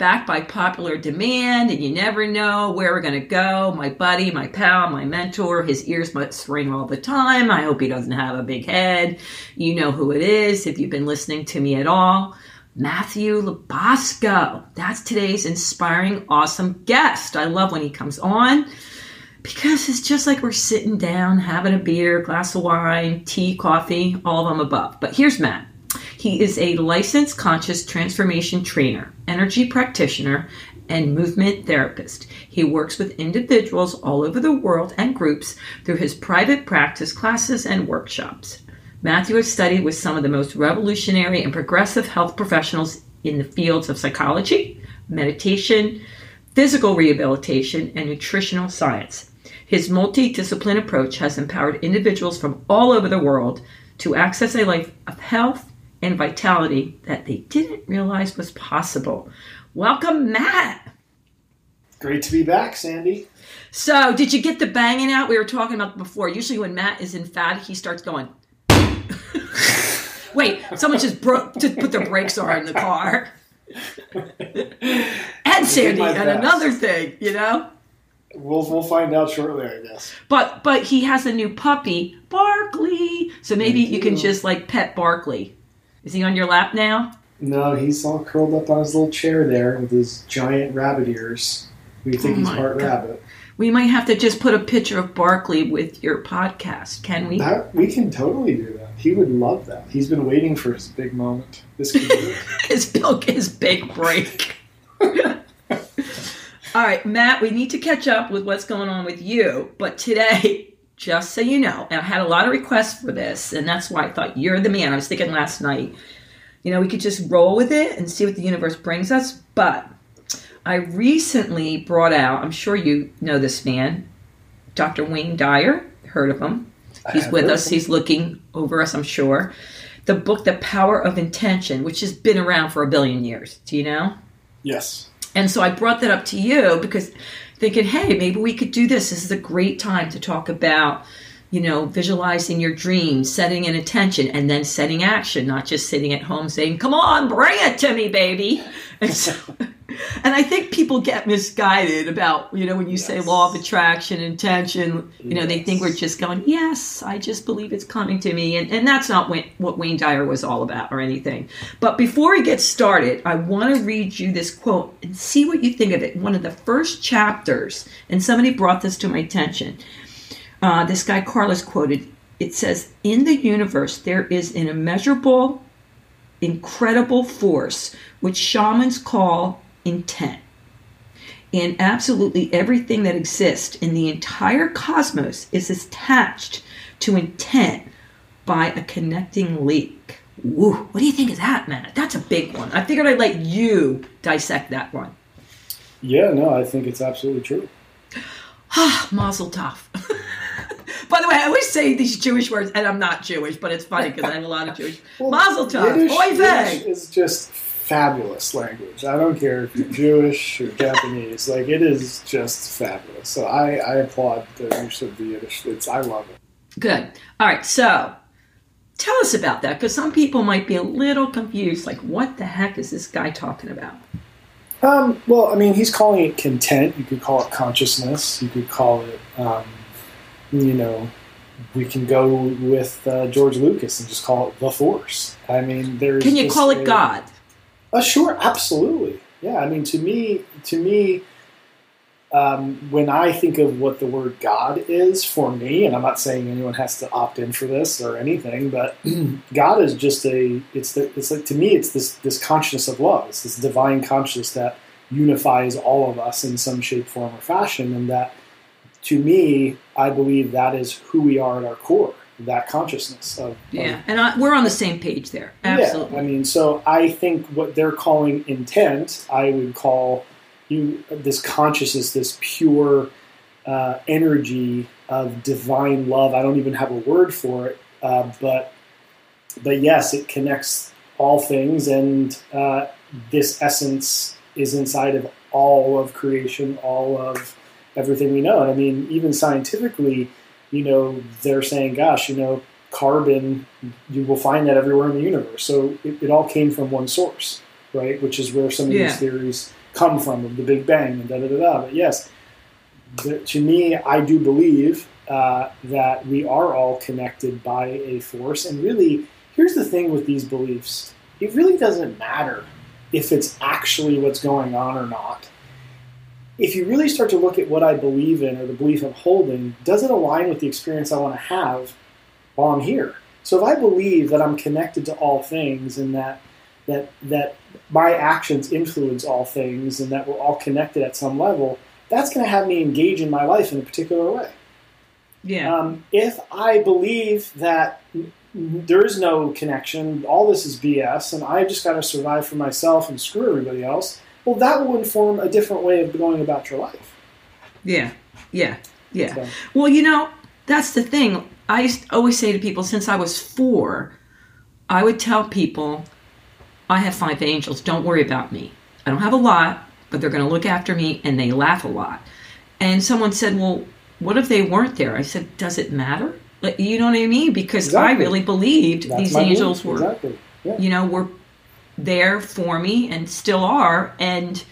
backed by popular demand, and you never know where we're going to go. My buddy, my pal, my mentor, his ears must ring all the time. I hope he doesn't have a big head. You know who it is if you've been listening to me at all. Matthew LaBosco. That's today's inspiring, awesome guest. I love when he comes on because it's just like we're sitting down, having a beer, glass of wine, tea, coffee, all of them above. But here's Matt. He is a licensed conscious transformation trainer, energy practitioner, and movement therapist. He works with individuals all over the world and groups through his private practice classes and workshops. Matthew has studied with some of the most revolutionary and progressive health professionals in the fields of psychology, meditation, physical rehabilitation, and nutritional science. His multidiscipline approach has empowered individuals from all over the world to access a life of health, and vitality that they didn't realize was possible. Welcome, Matt. Great to be back, Sandy. So, did you get the banging out we were talking about before? Usually, when Matt is emphatic, he starts going. Wait, someone just broke, to put their brakes on in the car. and Sandy, and another thing, you know. We'll we'll find out shortly, I guess. But but he has a new puppy, Barkley. So maybe you can just like pet Barkley. Is he on your lap now? No, he's all curled up on his little chair there with his giant rabbit ears. We think oh he's part God. rabbit. We might have to just put a picture of Barkley with your podcast, can we? That, we can totally do that. He would love that. He's been waiting for his big moment. This his, big, his big break. All right, Matt, we need to catch up with what's going on with you. But today, just so you know, and I had a lot of requests for this, and that's why I thought you're the man. I was thinking last night, you know, we could just roll with it and see what the universe brings us. But I recently brought out, I'm sure you know this man, Dr. Wayne Dyer. Heard of him? He's with us. He's looking over us, I'm sure. The book, The Power of Intention, which has been around for a billion years. Do you know? Yes. And so I brought that up to you because thinking, hey, maybe we could do this. This is a great time to talk about, you know, visualizing your dreams, setting an intention, and then setting action, not just sitting at home saying, come on, bring it to me, baby. And so, and I think people get misguided about, you know, when you yes. say law of attraction, intention, you know, yes. they think we're just going, yes, I just believe it's coming to me. And, and that's not what Wayne Dyer was all about or anything. But before we get started, I want to read you this quote and see what you think of it. One of the first chapters, and somebody brought this to my attention. Uh, this guy, Carlos, quoted, it says, In the universe, there is an immeasurable, incredible force which shamans call intent. And absolutely everything that exists in the entire cosmos is attached to intent by a connecting link. Woo, what do you think of that, Matt? That's a big one. I figured I'd let you dissect that one. Yeah, no, I think it's absolutely true. Ah, Mazel tov. By the way, I always say these Jewish words, and I'm not Jewish, but it's funny because I have a lot of Jewish. well, Mazel tov. Yiddish, Oy Yiddish is just fabulous language. I don't care if you're Jewish or Japanese. Like it is just fabulous. So I, I applaud the use of the Yiddish. It's I love it. Good. All right. So tell us about that because some people might be a little confused. Like, what the heck is this guy talking about? Um, well, I mean, he's calling it content. You could call it consciousness. You could call it, um, you know, we can go with uh, George Lucas and just call it the Force. I mean, there's. Can you call it a, God? Uh, sure, absolutely. Yeah, I mean, to me, to me, um, when I think of what the word God is for me, and I'm not saying anyone has to opt in for this or anything, but God is just a. It's the. It's like to me, it's this this consciousness of love. It's this divine consciousness that unifies all of us in some shape, form, or fashion, and that to me, I believe that is who we are at our core that consciousness of yeah of, and I, we're on the same page there absolutely yeah, i mean so i think what they're calling intent i would call you this consciousness, this pure uh, energy of divine love. I don't even have a word for it, uh, but but yes, it connects all things, and uh, this essence is inside of all of creation, all of everything we know. And I mean, even scientifically, you know, they're saying, gosh, you know, carbon, you will find that everywhere in the universe. So it, it all came from one source, right? Which is where some of Yeah. these theories come from, of the Big Bang and da da da da. But yes, the, to me, I do believe uh, that we are all connected by a force. And really, here's the thing with these beliefs it really doesn't matter if it's actually what's going on or not. If you really start to look at what I believe in or the belief I'm holding, does it align with the experience I want to have while I'm here? So if I believe that I'm connected to all things and that that that my actions influence all things and that we're all connected at some level, that's going to have me engage in my life in a particular way. Yeah. Um, if I believe that there is no connection, all this is BS, and I just got to survive for myself and screw everybody else, well, that will inform a different way of going about your life. Yeah, yeah, yeah. So- Well, you know, that's the thing. I used to always say to people since I was four, I would tell people, I have five angels. Don't worry about me. I don't have a lot, but they're going to look after me and they laugh a lot. And someone said, Well, what if they weren't there? I said, Does it matter? Like, you know what I mean? Because I really believed That's these angels belief. were exactly. Yeah. you know, were there for me and still are. And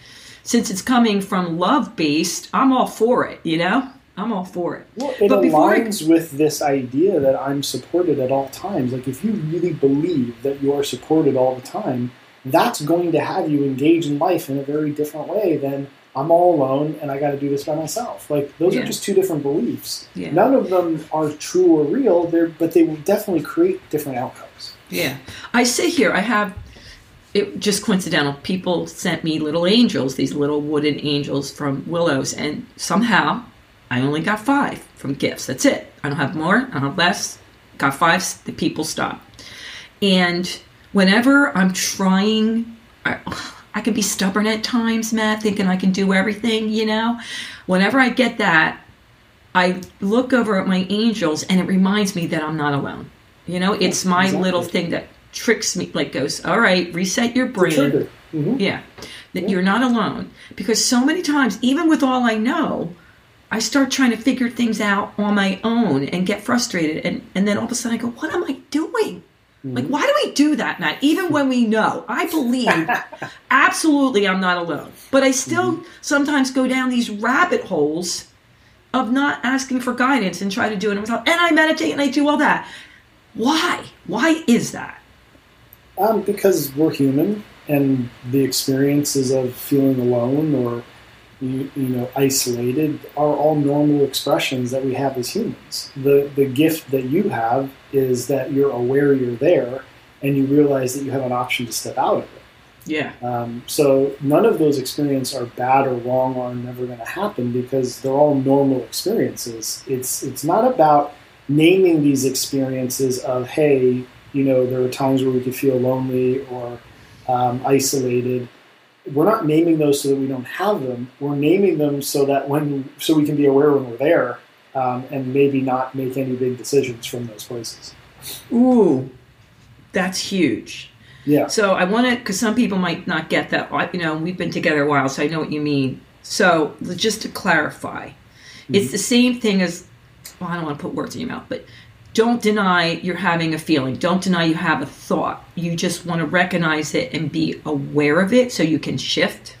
since it's coming from love based, I'm all for it, you know? I'm all for it. Well, it But before I- aligns with this idea that I'm supported at all times. Like, if you really believe that you are supported all the time, that's going to have you engage in life in a very different way than I'm all alone and I got to do this by myself. Like, those Yeah. are just two different beliefs. Yeah. None of them are true or real, they're, but they will definitely create different outcomes. Yeah. I sit here, I have it just coincidental. People sent me little angels, these little wooden angels from Willows, and somehow I only got five from gifts. That's it. I don't have more, I don't have less. Got five, the people stop. And whenever I'm trying, I, I can be stubborn at times, Matt, thinking I can do everything, you know? Whenever I get that, I look over at my angels and it reminds me that I'm not alone. You know, it's my exactly. little thing that tricks me, like goes, all right, reset your brain. trigger. hmm Yeah. That you're not alone. Because so many times, even with all I know, I start trying to figure things out on my own and get frustrated. And, and then all of a sudden I go, what am I doing? Like, why do we do that, Matt? Even when we know, I believe absolutely I'm not alone. But I still sometimes go down these rabbit holes of not asking for guidance and try to do it myself. And I meditate and I do all that. Why? Why is that? Um, because we're human, and the experiences of feeling alone or you, you know isolated are all normal expressions that we have as humans. The the gift that you have is that you're aware you're there, and you realize that you have an option to step out of it. Yeah. Um, so none of those experiences are bad or wrong or never going to happen because they're all normal experiences. It's it's not about naming these experiences of hey, you know, there are times where we could feel lonely or um, isolated. We're not naming those so that we don't have them. We're naming them so that when so we can be aware when we're there um, and maybe not make any big decisions from those places. Ooh, that's huge. Yeah. So I want to, because some people might not get that. You know, we've been together a while, so I know what you mean. So just to clarify, it's the same thing as, well, I don't want to put words in your mouth, but don't deny you're having a feeling. Don't deny you have a thought. You just want to recognize it and be aware of it so you can shift.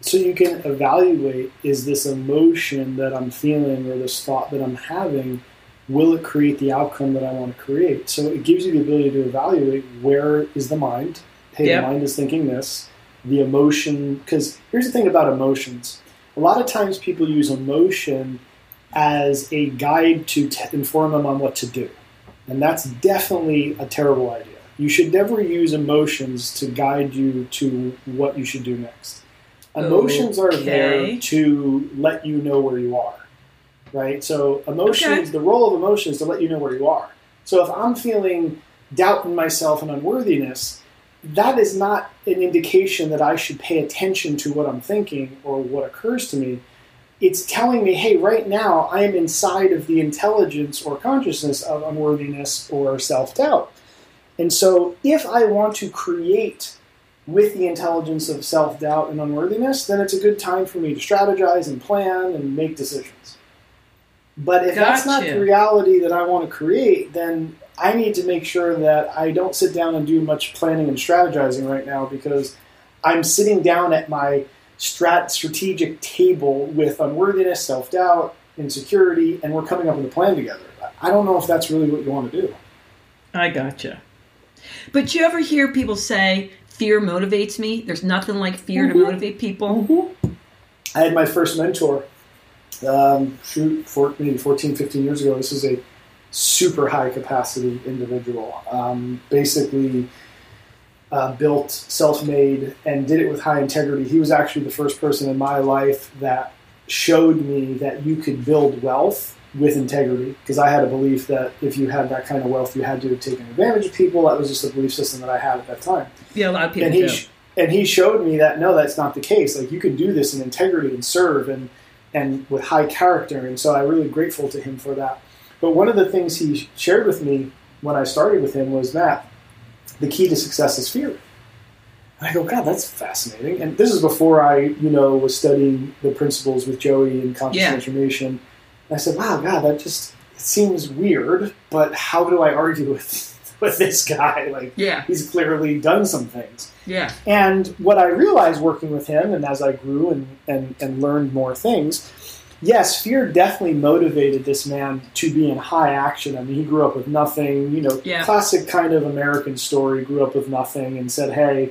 so you can evaluate is this emotion that I'm feeling or this thought that I'm having, will it create the outcome that I want to create? So it gives you the ability to evaluate where is the mind. Hey, Yep. the mind is thinking this. The emotion, because here's the thing about emotions. A lot of times people use emotion as a guide to t- inform them on what to do. And that's definitely a terrible idea. You should never use emotions to guide you to what you should do next. Emotions are there to let you know where you are, right? So emotions, Okay. the role of emotions is to let you know where you are. So if I'm feeling doubt in myself and unworthiness, that is not an indication that I should pay attention to what I'm thinking or what occurs to me. It's telling me, hey, right now I am inside of the intelligence or consciousness of unworthiness or self doubt. And so if I want to create with the intelligence of self doubt and unworthiness, then it's a good time for me to strategize and plan and make decisions. But if that's not the reality that I want to create, then I need to make sure that I don't sit down and do much planning and strategizing right now because I'm sitting down at my strat strategic table with unworthiness, self doubt, insecurity, and we're coming up with a plan together. I don't know if that's really what you want to do. I gotcha. But you ever hear people say, fear motivates me? There's nothing like fear Mhm. to motivate people. I had my first mentor, um, shoot, four, maybe 14, 15 years ago. This is a super high capacity individual. Um, basically, uh, built, self made, and did it with high integrity. He was actually the first person in my life that showed me that you could build wealth with integrity because I had a belief that if you had that kind of wealth, you had to have taken advantage of people. That was just a belief system that I had at that time Yeah, a lot of people and he sh- and he showed me that no, that's not the case. Like you can do this in integrity and serve and and with high character. And so I'm really grateful to him for that. But one of the things he shared with me when I started with him was that the key to success is fear. And I go, God, that's fascinating. And this is before I, you know, was studying the principles with Joey and conscious Yeah. transformation. And I said, Wow, God, that just it seems weird, but how do I argue with with this guy? Like yeah, he's clearly done some things. yeah. And what I realized working with him, and as I grew and, and, and learned more things, yes, fear definitely motivated this man to be in high action. I mean, he grew up with nothing, you know, Yeah. classic kind of American story, grew up with nothing and said, hey,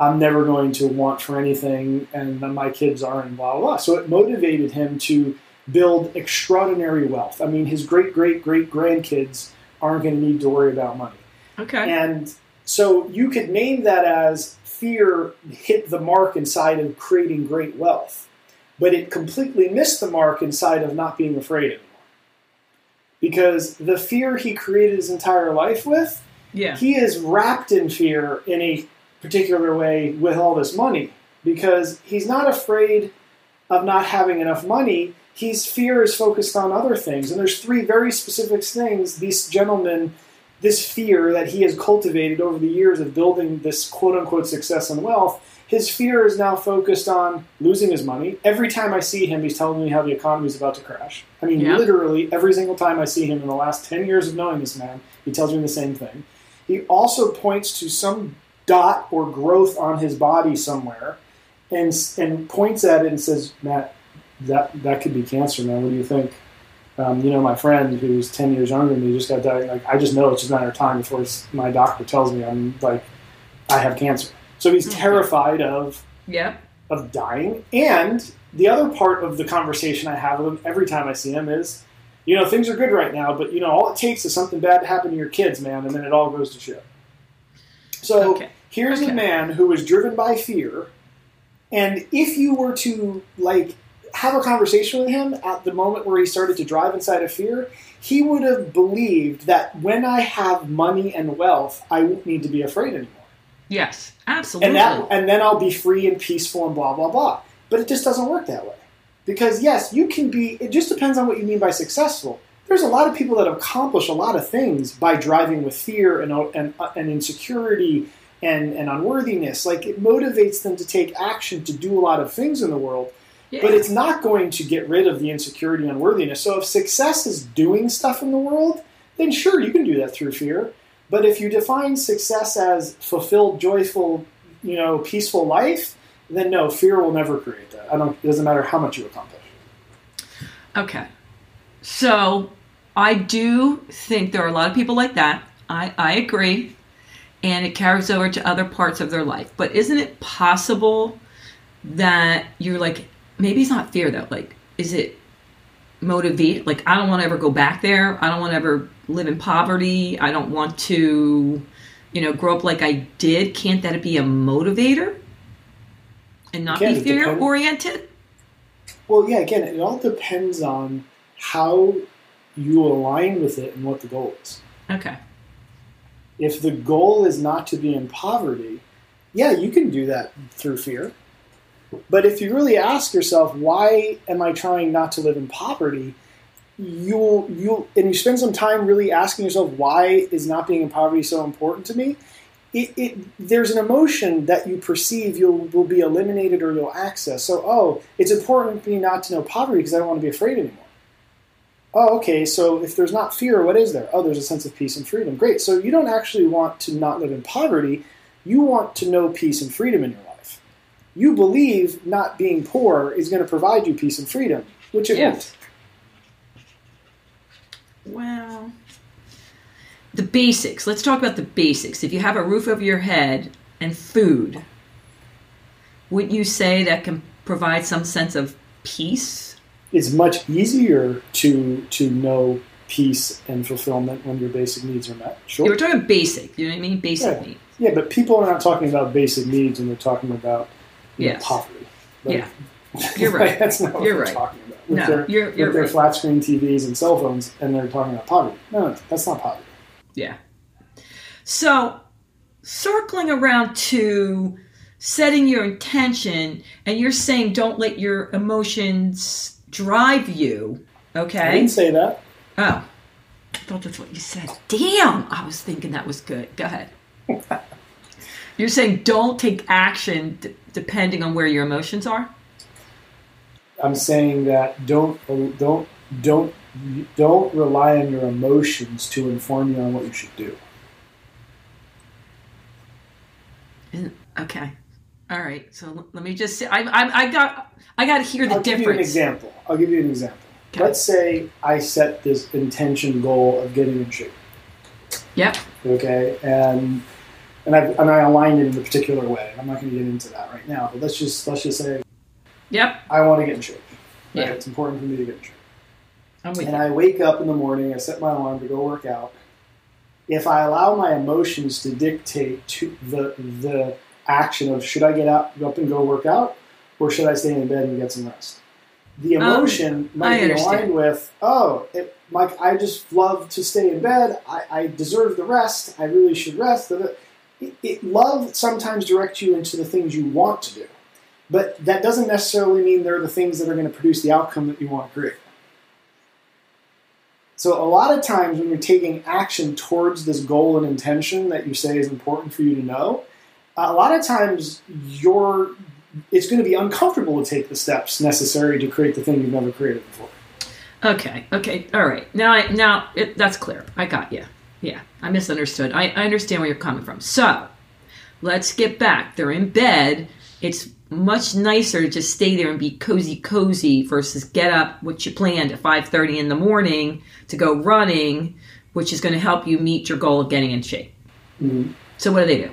I'm never going to want for anything, and my kids aren't, blah, blah, blah. So it motivated him to build extraordinary wealth. I mean, his great, great, great grandkids aren't going to need to worry about money. Okay. And so you could name that as fear hit the mark inside of creating great wealth, but it completely missed the mark inside of not being afraid anymore. Because the fear he created his entire life with, yeah. he is wrapped in fear in a particular way with all this money because he's not afraid of not having enough money. His fear is focused on other things. And there's three very specific things these gentlemen, this fear that he has cultivated over the years of building this quote unquote success and wealth, his fear is now focused on losing his money. Every time I see him, he's telling me how the economy is about to crash. I mean, Yeah. literally every single time I see him in the last 10 years of knowing this man, he tells me the same thing. He also points to some dot or growth on his body somewhere and, and points at it and says, Matt, that, that could be cancer, man. What do you think? Um, you know, my friend who's 10 years younger than me just got diagnosed. Like, I just know it's just a matter of time before my doctor tells me I'm like, I have cancer. So he's mm-hmm. terrified of Yep. of dying. And the other part of the conversation I have with him every time I see him is, you know, things are good right now, but you know, all it takes is something bad to happen to your kids, man, and then it all goes to shit. So Okay. here's Okay. a man who is driven by fear, and if you were to like have a conversation with him at the moment where he started to drive inside of fear, he would have believed that when I have money and wealth, I won't need to be afraid anymore Yes. Absolutely. and that and then I'll be free and peaceful and blah blah blah. But it just doesn't work that way. Because yes, you can be it just depends on what you mean by successful. There's a lot of people that accomplish a lot of things by driving with fear and and, uh, and insecurity and, and unworthiness. Like it motivates them to take action to do a lot of things in the world, yeah. but it's not going to get rid of the insecurity and unworthiness. So if success is doing stuff in the world, then sure you can do that through fear. But if you define success as fulfilled, joyful, you know, peaceful life, then no, fear will never create that. I don't. It doesn't matter how much you accomplish. Okay. So I do think there are a lot of people like that. I, I agree. And it carries over to other parts of their life. But isn't it possible that you're like, maybe it's not fear though. Like, is it motivate? Like, I don't want to ever go back there. I don't want to ever live in poverty. I don't want to, you know, grow up like I did. Can't that be a motivator? And not Again, be fear oriented? Well, yeah. Again, it all depends on how you align with it and what the goal is. Okay. If the goal is not to be in poverty, yeah, you can do that through fear. But if you really ask yourself, why am I trying not to live in poverty? You'll you and you spend some time really asking yourself, why is not being in poverty so important to me? It, it, there's an emotion that you perceive you'll will be eliminated or you'll access. So, oh, it's important for me not to know poverty because I don't want to be afraid anymore. Oh, okay. So if there's not fear, what is there? Oh, there's a sense of peace and freedom. Great. So you don't actually want to not live in poverty. You want to know peace and freedom in your life. You believe not being poor is going to provide you peace and freedom, which it Yes. won't. Well, the basics. Let's talk about the basics. If you have a roof over your head and food, wouldn't you say that can provide some sense of peace? It's much easier to to know peace and fulfillment when your basic needs are met. Sure. You were talking basic. You know what I mean? Basic Yeah. needs. Yeah, but people are not talking about basic needs when they're talking about you know, Yes. poverty. Yeah. You're right. That's not what You're right. With No, their, you're- you're with their right. flat screen TVs and cell phones, and they're talking about poverty. No, no, that's not poverty. Yeah. So, circling around to setting your intention, and you're saying don't let your emotions drive you. Okay. I didn't say that. Oh, I thought that's what you said. Damn, I was thinking that was good. Go ahead. You're saying don't take action d- depending on where your emotions are. I'm saying that don't don't don't don't rely on your emotions to inform you on what you should do. Okay. All right. So let me just say, I, I, I got, I got to hear the I'll give you an difference. example. I'll give you an example. Okay. Let's say I set this intention goal of getting in shape. Yep. okay and and I and I aligned it in a particular way. I'm not going to get into that right now, but let's just let's just say Yep. I want to get in shape. Right? Yeah. It's important for me to get in shape. I'm with And you. I wake up in the morning. I set my alarm to go work out. If I allow my emotions to dictate to the the action of should I get out, up and go work out, or should I stay in bed and get some rest? The um, emotion I might be aligned with, oh, it, Mike, I just love to stay in bed. I, I deserve the rest. I really should rest. It, it, love sometimes directs you into the things you want to do, but that doesn't necessarily mean they're the things that are going to produce the outcome that you want to create. So a lot of times when you're taking action towards this goal and intention that you say is important for you to know, a lot of times you're it's going to be uncomfortable to take the steps necessary to create the thing you've never created before. Okay. Okay. All right. Now, I, now it, that's clear. I got you. Yeah. I misunderstood. I, I understand where you're coming from. So, let's get back. They're in bed. It's much nicer to just stay there and be cozy, cozy versus get up, which you planned at 5:30 in the morning to go running, which is going to help you meet your goal of getting in shape. Mm-hmm. So, what do they do?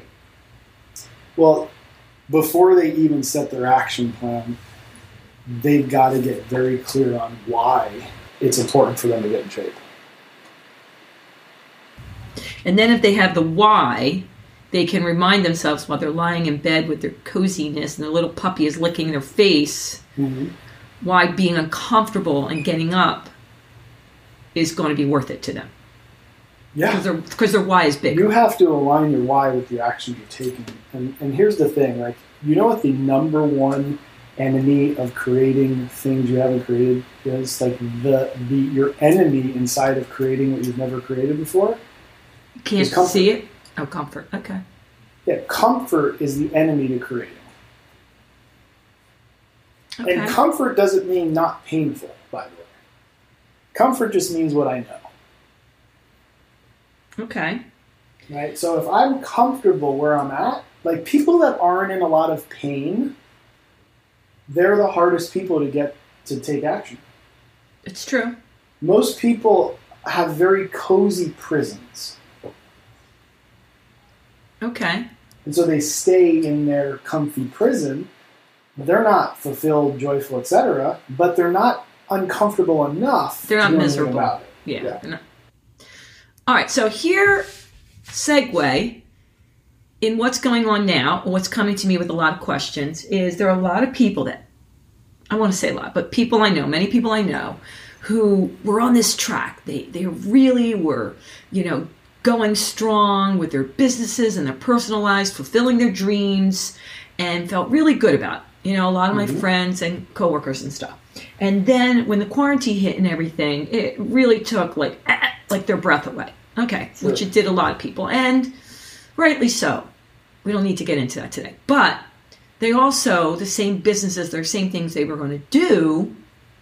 Well, before they even set their action plan, they've got to get very clear on why it's important for them to get in shape. And then if they have the why, they can remind themselves while they're lying in bed with their coziness and their little puppy is licking their face, mm-hmm. why being uncomfortable and getting up is going to be worth it to them. Yeah. because their why is big. You have to align your why with the actions you're taking. And, and here's the thing, like, you know what the number one enemy of creating things you haven't created is? Like the, the your enemy inside of creating what you've never created before? Can't comfort. see it? Oh, comfort. Okay. Yeah, comfort is the enemy to creating. Okay. And comfort doesn't mean not painful, by the way. Comfort just means what I know. okay. Right? So if I'm comfortable where I'm at, like people that aren't in a lot of pain, they're the hardest people to get to take action. It's true. Most people have very cozy prisons. Okay. And so they stay in their comfy prison. They're not fulfilled, joyful, etc., but they're not uncomfortable enough They're not miserable. about it. Yeah. Yeah. All right. So here, segue in what's going on now, what's coming to me with a lot of questions is there are a lot of people that I want to say a lot, but people I know, many people I know, who were on this track. They they really were, you know, going strong with their businesses and their personal lives, fulfilling their dreams, and felt really good about it. You know, a lot of my friends and coworkers and stuff. And then when the quarantine hit and everything, it really took like ah, like their breath away. Okay, which it did a lot of people, and rightly so. We don't need to get into that today, but they also the same businesses, their same things they were going to do.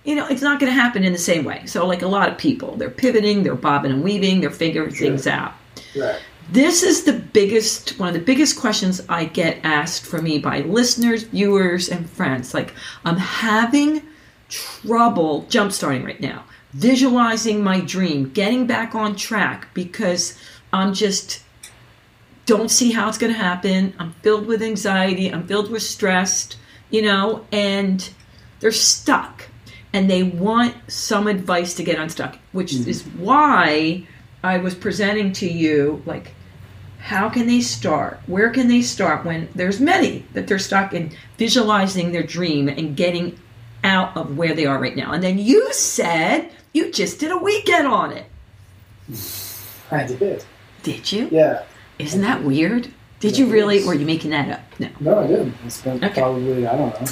You know, it's not going to happen in the same way. So, like a lot of people, they're pivoting, they're bobbing and weaving, they're figuring Sure. things out Right. this is the biggest one of the biggest questions i get asked for me by listeners viewers and friends like i'm having trouble jump starting right now visualizing my dream getting back on track because i'm just don't see how it's going to happen i'm filled with anxiety i'm filled with stress you know and they're stuck and they want some advice to get unstuck which mm-hmm. is why i was presenting to you like how can they start? Where can they start when there's many that they're stuck in visualizing their dream and getting out of where they are right now? And then you said you just did a weekend on it. I did. did you? Yeah. isn't that weird? Did you really are you making that up? No. No, I didn't. I spent Okay. probably, I don't know,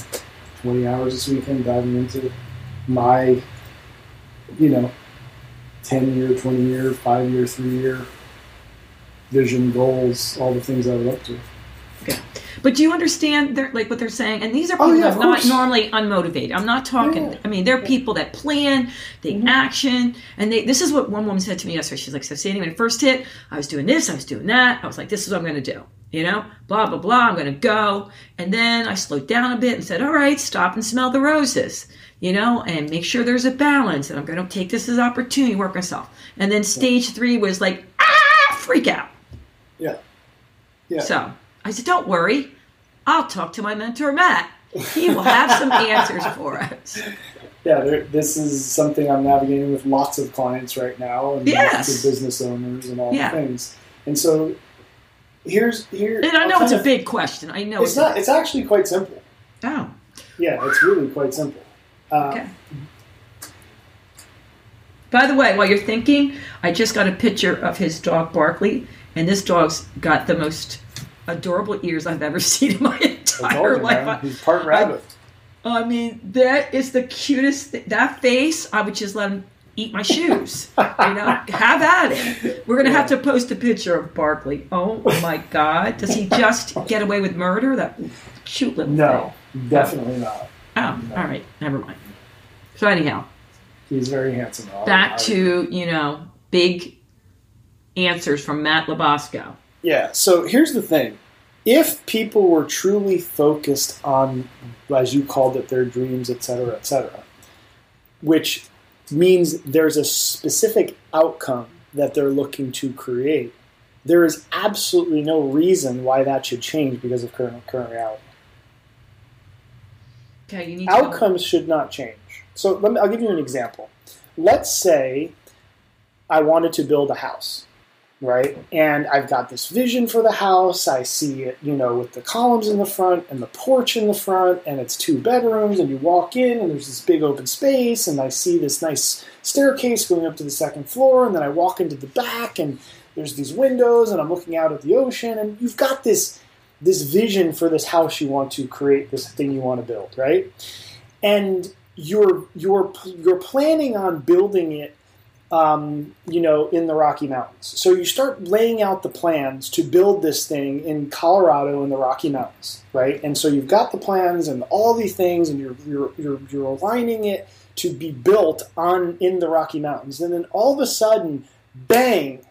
20 hours this weekend diving into my, you know, 10 year, 20 year, 5 year, 3 year vision, goals, all the things I would up to. Okay. But do you understand their, like what they're saying? And these are Oh, people yeah, that are not normally unmotivated. I'm not talking. Yeah. I mean, they're people that plan, they Mhm. action, and they. This is what one woman said to me yesterday. She's like, "So, Sandy, when it first hit, I was doing this, I was doing that. I was like, this is what I'm going to do. You know, blah blah blah. I'm going to go." And then I slowed down a bit and said, "All right, stop and smell the roses." You know, and make sure there's a balance. And I'm going to take this as opportunity, to work myself. And then stage three was like, ah, freak out. Yeah. Yeah. So I said, don't worry. I'll talk to my mentor, Matt. He will have some answers for us. yeah, there, this is something I'm navigating with lots of clients right now and Yes. lots of business owners and all Yeah. the things. And so here's here. And I know it's a big question. I know It's not. It's actually quite simple. Oh, Yeah, it's really quite simple. Uh, okay. By the way, while you're thinking, I just got a picture of his dog Barkley, and this dog's got the most adorable ears I've ever seen in my entire life. man, he's part rabbit. I mean, that is the cutest. Th- that face, I would just let him eat my shoes. You know, have at it. We're gonna have to post a picture of Barkley. Oh my God, does he just get away with murder? That cute little no, definitely not. Thing. Oh, all right, never mind. So anyhow, He's very handsome. though. I- back I- to you know big answers from Matt LaBosco. Yeah. So here's the thing: if people were truly focused on, as you called it, their dreams, et cetera, et cetera, which means there's a specific outcome that they're looking to create, there is absolutely no reason why that should change because of current current reality. Okay, you need outcomes should not change. So let me, I'll give you an example. Let's say I wanted to build a house, right? And I've got this vision for the house. I see it, you know, with the columns in the front and the porch in the front, and it's two bedrooms. And you walk in, and there's this big open space, and I see this nice staircase going up to the second floor. And then I walk into the back, and there's these windows, and I'm looking out at the ocean. And you've got this this vision for this house you want to create, this thing you want to build, right? And you're you're you're planning on building it, um, you know, in the Rocky Mountains. So you start laying out the plans to build this thing in Colorado in the Rocky Mountains, right? And so you've got the plans and all these things, and you're you're you're, you're aligning it to be built on in the Rocky Mountains, and then all of a sudden, bang!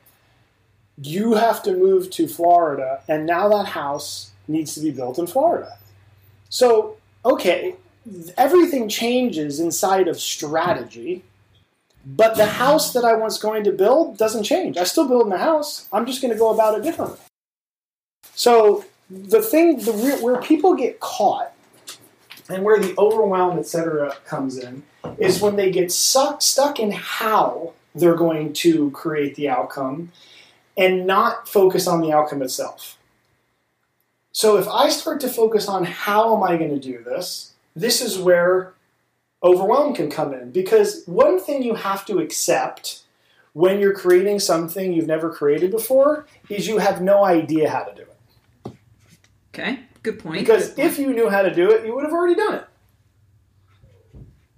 You have to move to Florida, and now that house needs to be built in Florida. So, okay, everything changes inside of strategy, but the house that I was going to build doesn't change. I still build the house. I'm just going to go about it differently. So, the thing, the re- where people get caught, and where the overwhelm, etc., comes in, is when they get suck, stuck in how they're going to create the outcome and not focus on the outcome itself. So if I start to focus on how am I going to do this, this is where overwhelm can come in because one thing you have to accept when you're creating something you've never created before is you have no idea how to do it. Okay, good point. Because good point. if you knew how to do it, you would have already done it.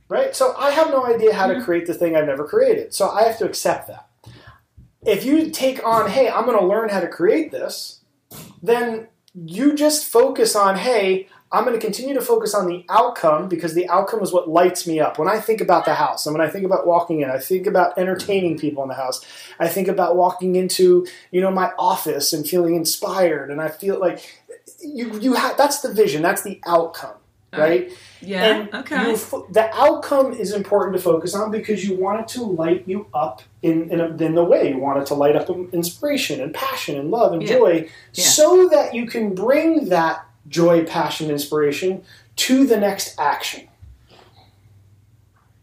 Right? So I have no idea how to mm-hmm. create the thing I've never created. So I have to accept that. If you take on, hey, I'm going to learn how to create this, then you just focus on, hey, I'm going to continue to focus on the outcome because the outcome is what lights me up. When I think about the house and when I think about walking in, I think about entertaining people in the house. I think about walking into, you know, my office and feeling inspired and I feel like you you have that's the vision, that's the outcome, All right? Yeah, And okay. you fo- the outcome is important to focus on because you want it to light you up in in, a, in the way you want it to light up inspiration and passion and love and Yeah. joy, Yeah. so that you can bring that joy, passion, inspiration to the next action.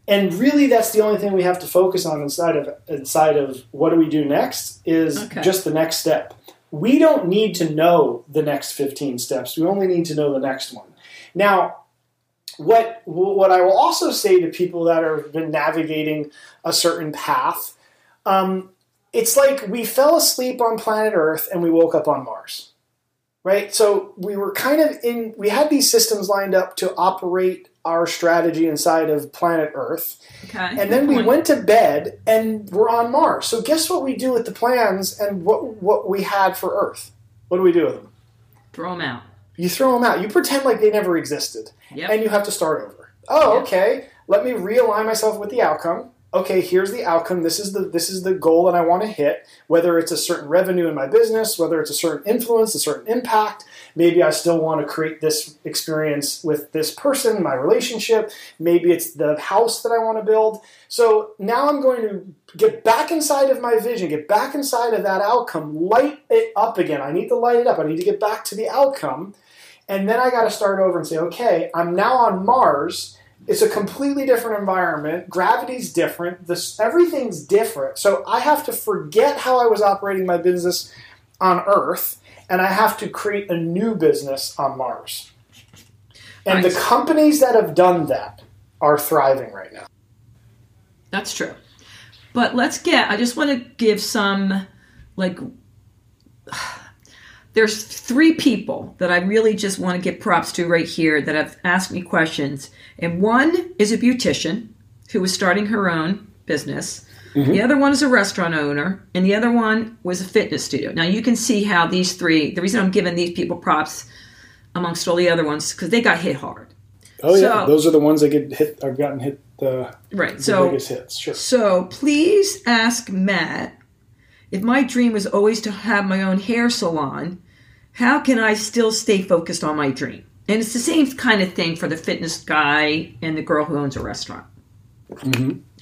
And really, that's the only thing we have to focus on inside of inside of what do we do next is Okay. just the next step. We don't need to know the next 15 steps. We only need to know the next one. Now, what what I will also say to people that have been navigating a certain path, um, it's like we fell asleep on planet Earth and we woke up on Mars, right? So we were kind of in. We had these systems lined up to operate our strategy inside of planet Earth, okay. and then we point. went to bed and we're on Mars. So guess what we do with the plans and what what we had for Earth? What do we do with them? throw them out. You throw them out. You pretend like they never existed Yep. and you have to start over. Oh, Yeah. okay. Let me realign myself with the outcome. Okay, here's the outcome. This is the this is the goal that I want to hit. Whether it's a certain revenue in my business, whether it's a certain influence, a certain impact. Maybe I still want to create this experience with this person, my relationship. Maybe it's the house that I want to build. So now I'm going to get back inside of my vision, get back inside of that outcome, light it up again. I need to light it up. I need to get back to the outcome. And then I got to start over and say, okay, I'm now on Mars. It's a completely different environment. Gravity's different. This everything's different. So I have to forget how I was operating my business on Earth, and I have to create a new business on Mars. And Nice. the companies that have done that are thriving right now. That's true. But let's get, I just want to give some, like, there's three people that I really just want to give props to right here that have asked me questions. And one is a beautician who was starting her own business. Mm-hmm. The other one is a restaurant owner, and the other one was a fitness studio. Now you can see how these three, the reason I'm giving these people props amongst all the other ones, because they got hit hard. Oh yeah, those are the ones that get hit. I've gotten hit uh, the, Right. So biggest hits. Sure. So please ask Matt if my dream was always to have my own hair salon, how can I still stay focused on my dream? And it's the same kind of thing for the fitness guy and the girl who owns a restaurant.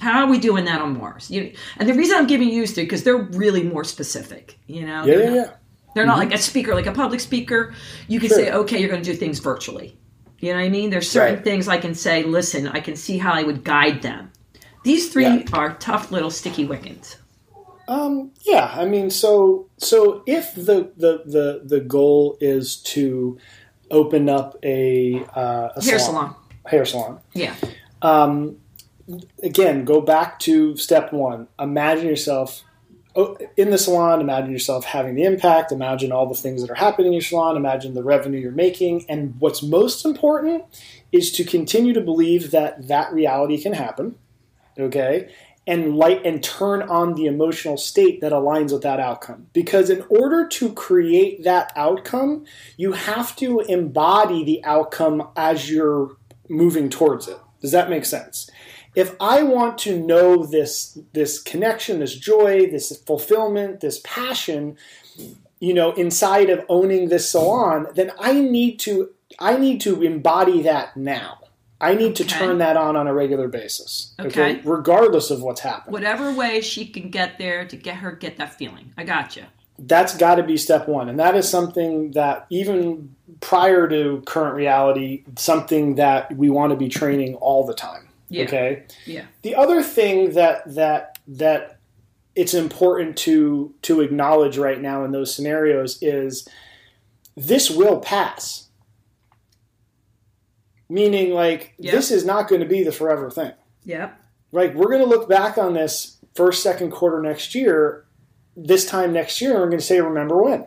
How are we doing that on Mars? You, and the reason I'm giving you three because they're really more specific. You know, Yeah, They're not- yeah. They're not like a speaker, like a public speaker. You can Sure. say, okay, you're going to do things virtually. You know what I mean? There's certain Right. things I can say, listen, I can see how I would guide them. These three Yeah. are tough little sticky wickets. Um, yeah, I mean, so so if the the the, the goal is to open up a, uh, a Hair salon. hair salon. Yeah. Um, again, go back to step one. Imagine yourself in the salon. Imagine yourself having the impact. Imagine all the things that are happening in your salon. Imagine the revenue you're making. And what's most important is to continue to believe that that reality can happen. Okay. And light and turn on the emotional state that aligns with that outcome. Because in order to create that outcome, you have to embody the outcome as you're moving towards it. Does that make sense? If I want to know this this connection, this joy, this fulfillment, this passion, you know, inside of owning this salon, then I need to I need to embody that now. I need to turn that on on a regular basis. Okay. Regardless of what's happening. Whatever way she can get there to get her get that feeling. I got you. that's got to be step one and that is something that even prior to current reality something that we want to be training all the time Yeah. okay Yeah. the other thing that that that it's important to to acknowledge right now in those scenarios is this will pass meaning like Yeah. this is not going to be the forever thing Yep. like we're going to look back on this first, second quarter next year, this time next year, and we're going to say, remember when.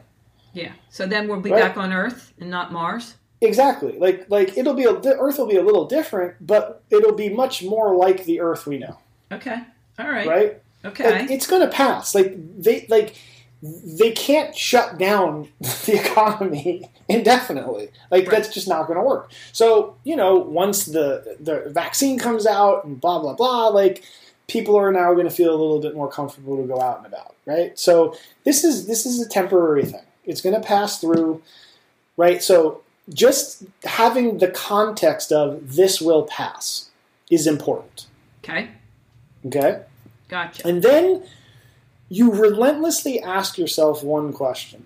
Yeah. So then we'll be Right. back on Earth and not Mars. Exactly. Like like it'll be a, the Earth will be a little different, but it'll be much more like the Earth we know, Okay. All right. right? Okay. Like, it's going to pass. Like they like they can't shut down the economy indefinitely. Like Right. that's just not going to work. So you know, once the the vaccine comes out and blah blah blah, like people are now going to feel a little bit more comfortable to go out and about, right? So this is this is a temporary thing. It's going to pass through, right? So just having the context of this will pass is important. okay. Okay. Gotcha. And then you relentlessly ask yourself one question.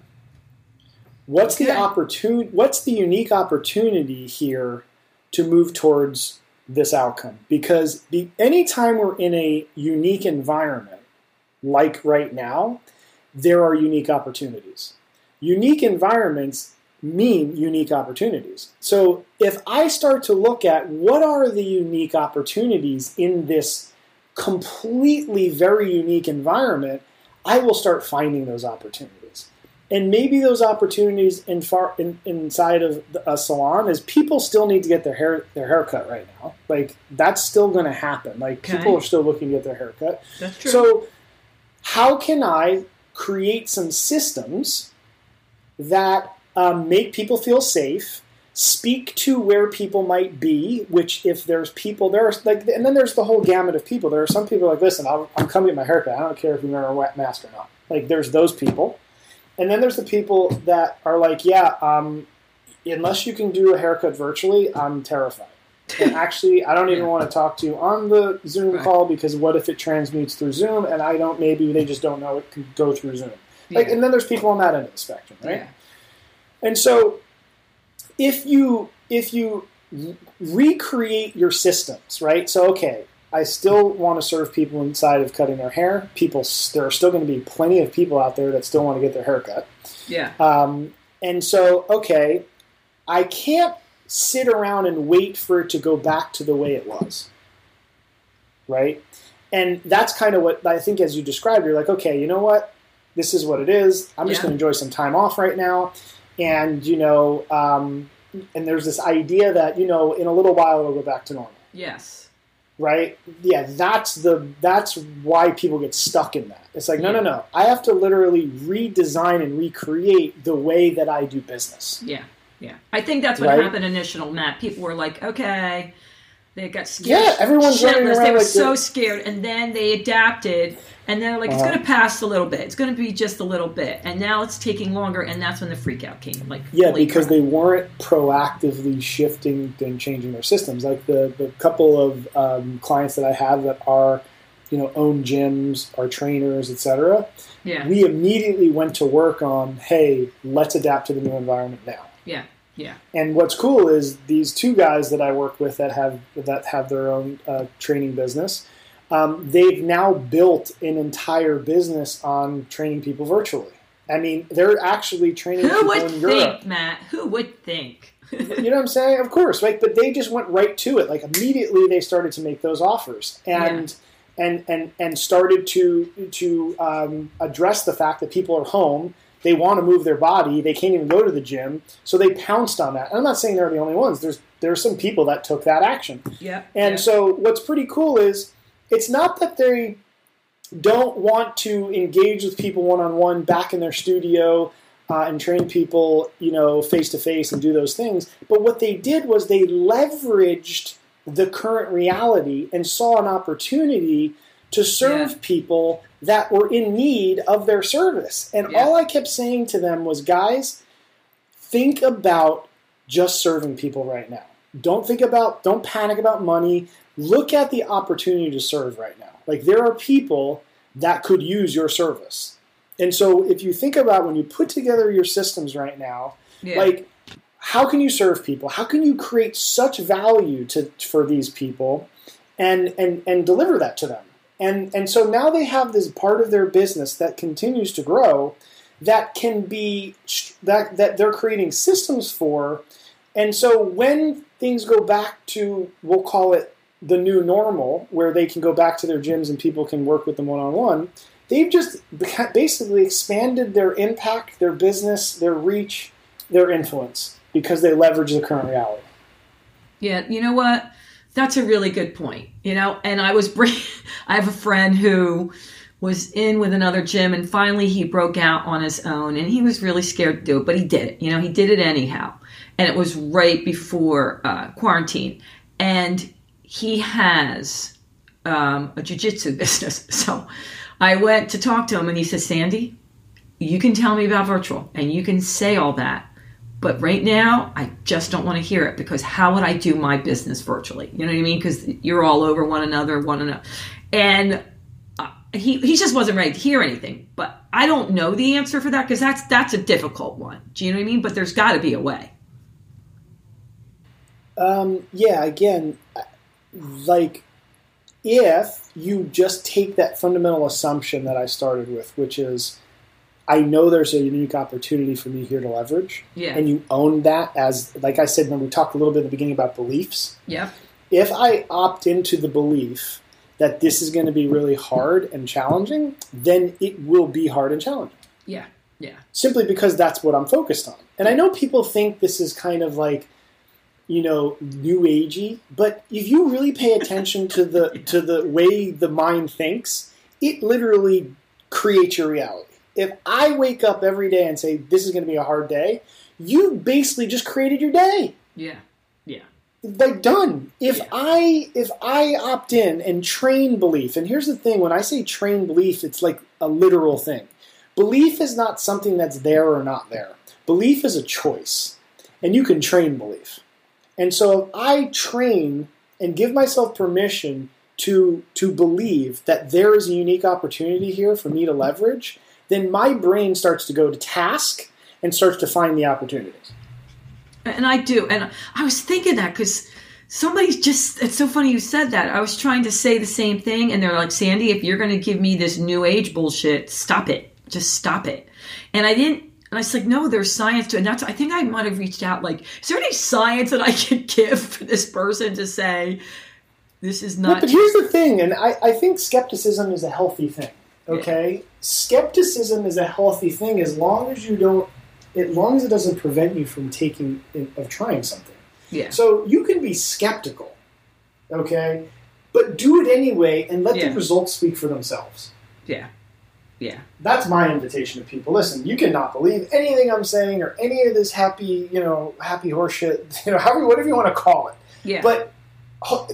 What's the opportunity what's the unique opportunity here to move towards this outcome? Because be, anytime we're in a unique environment like right now, there are unique opportunities. Unique environments mean unique opportunities. So if I start to look at what are the unique opportunities in this completely very unique environment, I will start finding those opportunities. And maybe those opportunities in far in, inside of a salon is people still need to get their hair their hair cut right now. Like that's still going to happen. Like Okay. people are still looking to get their hair cut. That's true. So, how can I create some systems that um, make people feel safe? Speak to where people might be. Which, if there's people there, are like, and then there's the whole gamut of people. There are some people like, listen, I'll, I'm coming get my haircut. I don't care if you wear a wet mask or not. Like, there's those people, and then there's the people that are like, yeah, um, unless you can do a haircut virtually, I'm terrified. And actually, I don't even Yeah. want to talk to you on the Zoom Right. call because what if it transmutes through Zoom and I don't? Maybe they just don't know it can go through Zoom. Like, Yeah. and then there's people on that end of the spectrum, right? Yeah. And so, if you if you recreate your systems, right? So, okay, I still want to serve people inside of cutting their hair. People, there are still going to be plenty of people out there that still want to get their hair cut. Yeah. Um, and so, okay, I can't sit around and wait for it to go back to the way it was. Right? And that's kind of what I think, as you described, you're like, okay, you know what? This is what it is. I'm just Yeah. going to enjoy some time off right now. And, you know, um, and there's this idea that, you know, in a little while it'll go back to normal Yes. right? Yeah, that's the that's why people get stuck in that. It's like, no, no, no. I have to literally redesign and recreate the way that I do business. Yeah. Yeah. I think that's what Right. happened initial, Matt. People were like, okay. They got scared. Yeah, everyone's running shitless. They were like so they're- scared, and then they adapted, and they're like, it's Uh-huh. going to pass a little bit. It's going to be just a little bit, and now it's taking longer, and that's when the freak out came. Like, Yeah, because crap. they weren't proactively shifting and changing their systems. Like the the couple of um, clients that I have that are, you know, own gyms, are trainers, etc. yeah, We immediately went to work on, hey, let's adapt to the new environment now. yeah, yeah, And what's cool is these two guys that I work with that have that have their own uh, training business. Um, they've now built an entire business on training people virtually. I mean, they're actually training Who people would in think, Europe. Matt? Who would think? You know what I'm saying? Of course, right? But they just went right to it. Like immediately, they started to make those offers and and and and started to to um, address the fact that people are home. They want to move their body. They can't even go to the gym, so they pounced on that. And I'm not saying they're the only ones. There's there are some people that took that action. yeah, And yeah. so what's pretty cool is it's not that they don't want to engage with people one on one back in their studio uh, and train people, you know, face to face and do those things. But what they did was they leveraged the current reality and saw an opportunity to serve Yeah. people that were in need of their service. And Yeah. all I kept saying to them was, guys, think about just serving people right now. Don't think about, don't panic about money. Look at the opportunity to serve right now. Like there are people that could use your service. And so if you think about when you put together your systems right now, yeah. like how can you serve people? How can you create such value to for these people and and and deliver that to them? And and so now they have this part of their business that continues to grow that can be that that they're creating systems for. And so when things go back to we'll call it the new normal where they can go back to their gyms and people can work with them one on one, they've just basically expanded their impact, their business, their reach, their influence because they leverage the current reality. Yeah, you know what? That's a really good point. You know, and I was bring I have a friend who was in with another gym and finally he broke out on his own and he was really scared to do it, but he did it. You know, he did it anyhow. And it was right before uh, quarantine. And he has um, a jujitsu business. So I went to talk to him and he said, Sandy, you can tell me about virtual and you can say all that. But right now, I just don't want to hear it because how would I do my business virtually? You know what I mean? Because you're all over one another, one another. And he he just wasn't ready to hear anything. But I don't know the answer for that because that's that's a difficult one. Do you know what I mean? But there's got to be a way. Um, yeah. Again, like if you just take that fundamental assumption that I started with, which is I know there's a unique opportunity for me here to leverage, yeah. and you own that as like I said when we talked a little bit at the beginning about beliefs. Yeah. If I opt into the belief that this is going to be really hard and challenging, then it will be hard and challenging. Yeah, yeah. Simply because that's what I'm focused on. And I know people think this is kind of like, you know, new agey, but if you really pay attention to the yeah. to the way the mind thinks, it literally creates your reality. If I wake up every day and say this is going to be a hard day, you basically just created your day. Yeah. Yeah like done. If yeah. I if I opt in and train belief, and here's the thing: when I say train belief, it's like a literal thing. Belief is not something that's there or not there. Belief is a choice, and you can train belief. And so, if I train and give myself permission to to believe that there is a unique opportunity here for me to leverage, then my brain starts to go to task and starts to find the opportunities. And I do. And I was thinking that because somebody just, it's so funny you said that. I was trying to say the same thing. And they're like, Sandy, if you're going to give me this new age bullshit, stop it. Just stop it. And I didn't, and I was like, no, there's science to it. And that's, I think I might have reached out like, is there any science that I can give for this person to say, this is not. but here's the thing, and I, I think skepticism is a healthy thing. Okay? Skepticism is a healthy thing as long as you don't as long as it doesn't prevent you from taking of trying something. Yeah. So you can be skeptical, okay, but do it anyway and let yeah. the results speak for themselves. Yeah. Yeah. That's my invitation to people. Listen, you cannot believe anything I'm saying or any of this happy, you know, happy horseshit, you know, however, whatever you want to call it. Yeah. But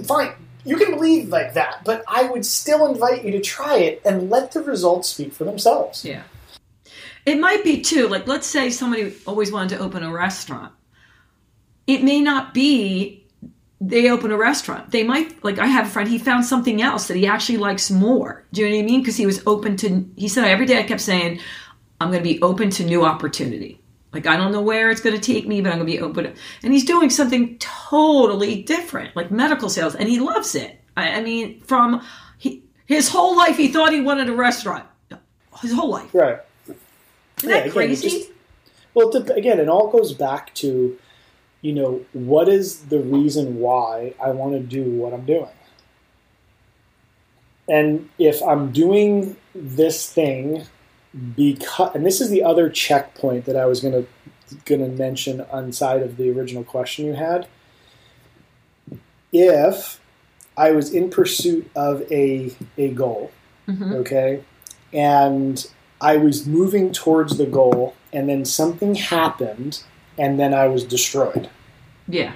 fine, you can believe like that, but I would still invite you to try it and let the results speak for themselves. Yeah. It might be too, like let's say somebody always wanted to open a restaurant. It may not be they open a restaurant. They might like I have a friend, he found something else that he actually likes more. Do you know what I mean? Because he was open to he said every day I kept saying, I'm gonna be open to new opportunity. Like I don't know where it's gonna take me, but I'm gonna be oh, open and he's doing something totally different, like medical sales, and he loves it. I, I mean, from he, his whole life he thought he wanted a restaurant. His whole life. Right. Isn't yeah, that crazy? Just, well, to, again, it all goes back to, you know, what is the reason why I want to do what I'm doing? And if I'm doing this thing because, and this is the other checkpoint that I was going to going to mention on side of the original question you had. If I was in pursuit of a a goal, mm-hmm. okay, and I was moving towards the goal, and then something happened, and then I was destroyed. Yeah.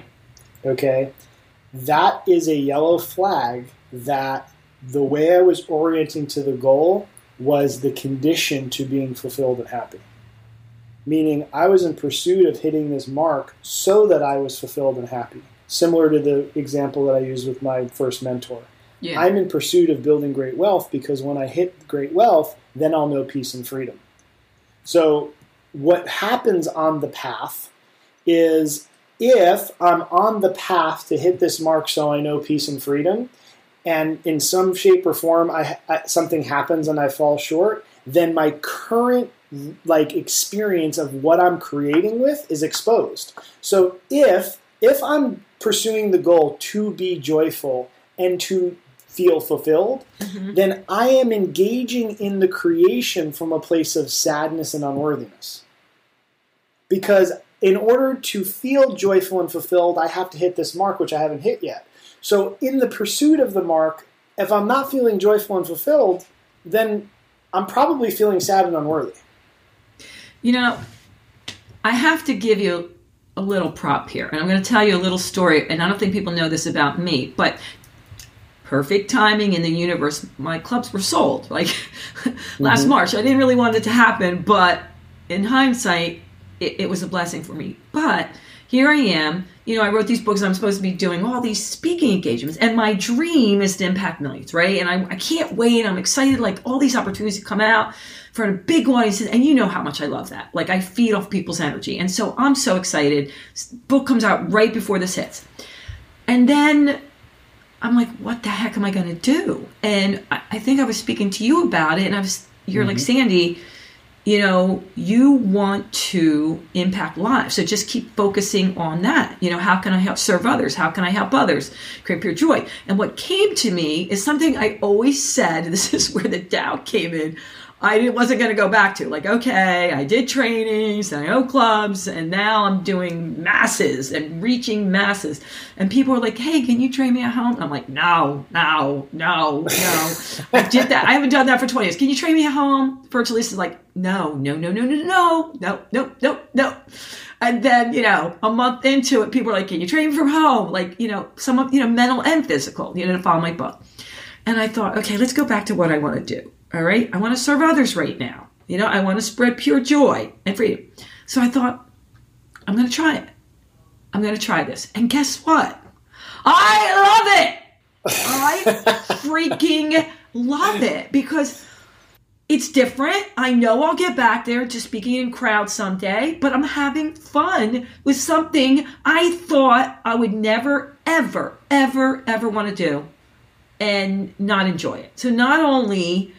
Okay? That is a yellow flag that the way I was orienting to the goal was the condition to being fulfilled and happy. Meaning, I was in pursuit of hitting this mark so that I was fulfilled and happy. Similar to the example that I used with my first mentor. Yeah. I'm in pursuit of building great wealth because when I hit great wealth, then I'll know peace and freedom. So, what happens on the path is if I'm on the path to hit this mark so I know peace and freedom, and in some shape or form I, I, something happens and I fall short, then my current like experience of what I'm creating with is exposed. So if if I'm pursuing the goal to be joyful and to feel fulfilled, mm-hmm. then I am engaging in the creation from a place of sadness and unworthiness. Because in order to feel joyful and fulfilled, I have to hit this mark, which I haven't hit yet. So, in the pursuit of the mark, if I'm not feeling joyful and fulfilled, then I'm probably feeling sad and unworthy. You know, I have to give you a little prop here, and I'm going to tell you a little story. And I don't think people know this about me, but perfect timing in the universe. My clubs were sold like last mm-hmm. March. I didn't really want it to happen, but in hindsight, it, it was a blessing for me. But here I am. You know, I wrote these books. I'm supposed to be doing all these speaking engagements, and my dream is to impact millions, right? And I, I can't wait. I'm excited, like all these opportunities to come out for a big audience, and you know how much I love that. Like I feed off people's energy, and so I'm so excited. Book comes out right before this hits, and then I'm like, what the heck am I going to do? And I, I, think I was speaking to you about it, and I was, you're mm-hmm. like, Sandy, you know, you want to impact lives. So just keep focusing on that. You know, how can I help serve others? How can I help others? Create pure joy. And what came to me is something I always said, this is where the doubt came in. I wasn't going to go back to. Like, okay, I did trainings and I know clubs, and now I'm doing masses and reaching masses. And people are like, hey, can you train me at home? I'm like, no, no, no, no. I did that. I haven't done that for 20 years. Can you train me at home? Virtually is like, no, no, no, no, no, no, no, no, no, no. And then, you know, a month into it, people are like, can you train from home? Like, you know, some of, you know, mental and physical, you know, to follow my book. And I thought, okay, let's go back to what I want to do. All right. I want to serve others right now. You know, I want to spread pure joy and freedom. So I thought, I'm going to try it. I'm going to try this. And guess what? I love it. I freaking love it because it's different. I know I'll get back there to speaking in crowds someday, but I'm having fun with something I thought I would never, ever, ever, ever want to do and not enjoy it. So not only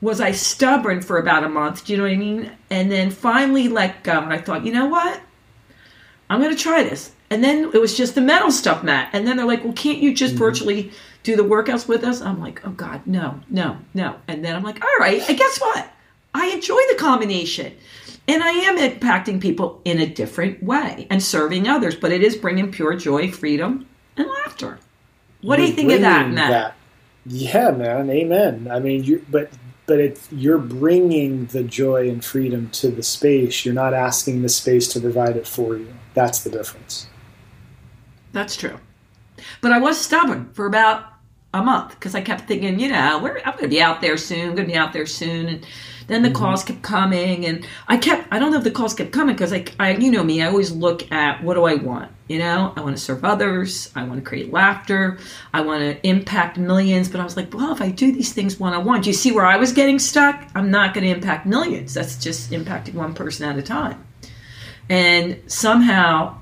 was I stubborn for about a month, do you know what I mean? And then finally let go. And I thought, you know what? I'm going to try this. And then it was just the mental stuff, Matt. And then they're like, well, can't you just mm-hmm. virtually do the workouts with us? I'm like, oh God, no, no, no. And then I'm like, all right. And guess what? I enjoy the combination. And I am impacting people in a different way and serving others, but it is bringing pure joy, freedom, and laughter. What You're do you think of that, Matt? That. Yeah, man. Amen. I mean, you but but you're bringing the joy and freedom to the space. You're not asking the space to provide it for you. That's the difference. That's true. But I was stubborn for about a month because I kept thinking, you know, I'm going to be out there soon. I'm going to be out there soon. And then the mm-hmm. calls kept coming, and I kept. I don't know if the calls kept coming because I, I, you know me. I always look at what do I want. You know, I want to serve others. I want to create laughter. I want to impact millions. But I was like, well, if I do these things one on one, do you see where I was getting stuck? I'm not going to impact millions. That's just impacting one person at a time. And somehow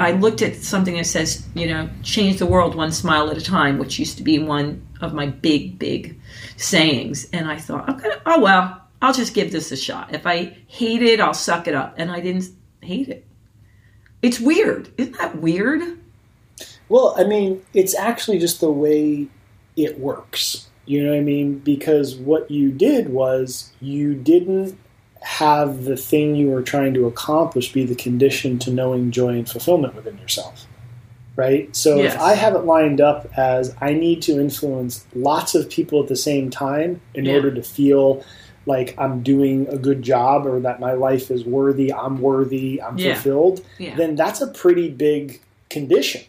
I looked at something that says, you know, change the world one smile at a time, which used to be one of my big, big sayings. And I thought, I'm oh well, I'll just give this a shot. If I hate it, I'll suck it up. And I didn't hate it. It's weird. Isn't that weird? Well, I mean, it's actually just the way it works. You know what I mean? Because what you did was you didn't have the thing you were trying to accomplish be the condition to knowing joy and fulfillment within yourself. Right? So yes. if I have it lined up as I need to influence lots of people at the same time in yeah. order to feel like I'm doing a good job or that my life is worthy, I'm worthy, I'm yeah. fulfilled, yeah. then that's a pretty big condition,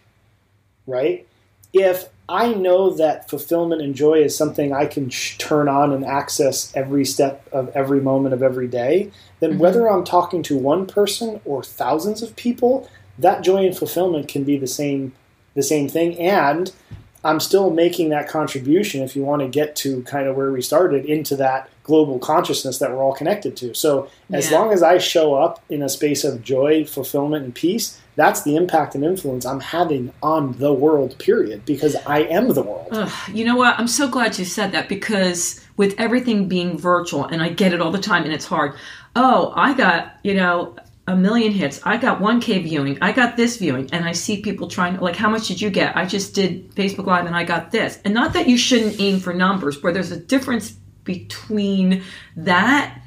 right? If I know that fulfillment and joy is something I can sh- turn on and access every step of every moment of every day, then mm-hmm. whether I'm talking to one person or thousands of people, that joy and fulfillment can be the same the same thing and I'm still making that contribution if you want to get to kind of where we started into that global consciousness that we're all connected to. So as yeah. long as I show up in a space of joy, fulfillment, and peace, that's the impact and influence I'm having on the world, period, because I am the world. Ugh, you know what? I'm so glad you said that because with everything being virtual, and I get it all the time and it's hard. Oh, I got, you know, a million hits. I got 1K viewing. I got this viewing. And I see people trying, like, how much did you get? I just did Facebook Live and I got this. And not that you shouldn't aim for numbers, but there's a difference between that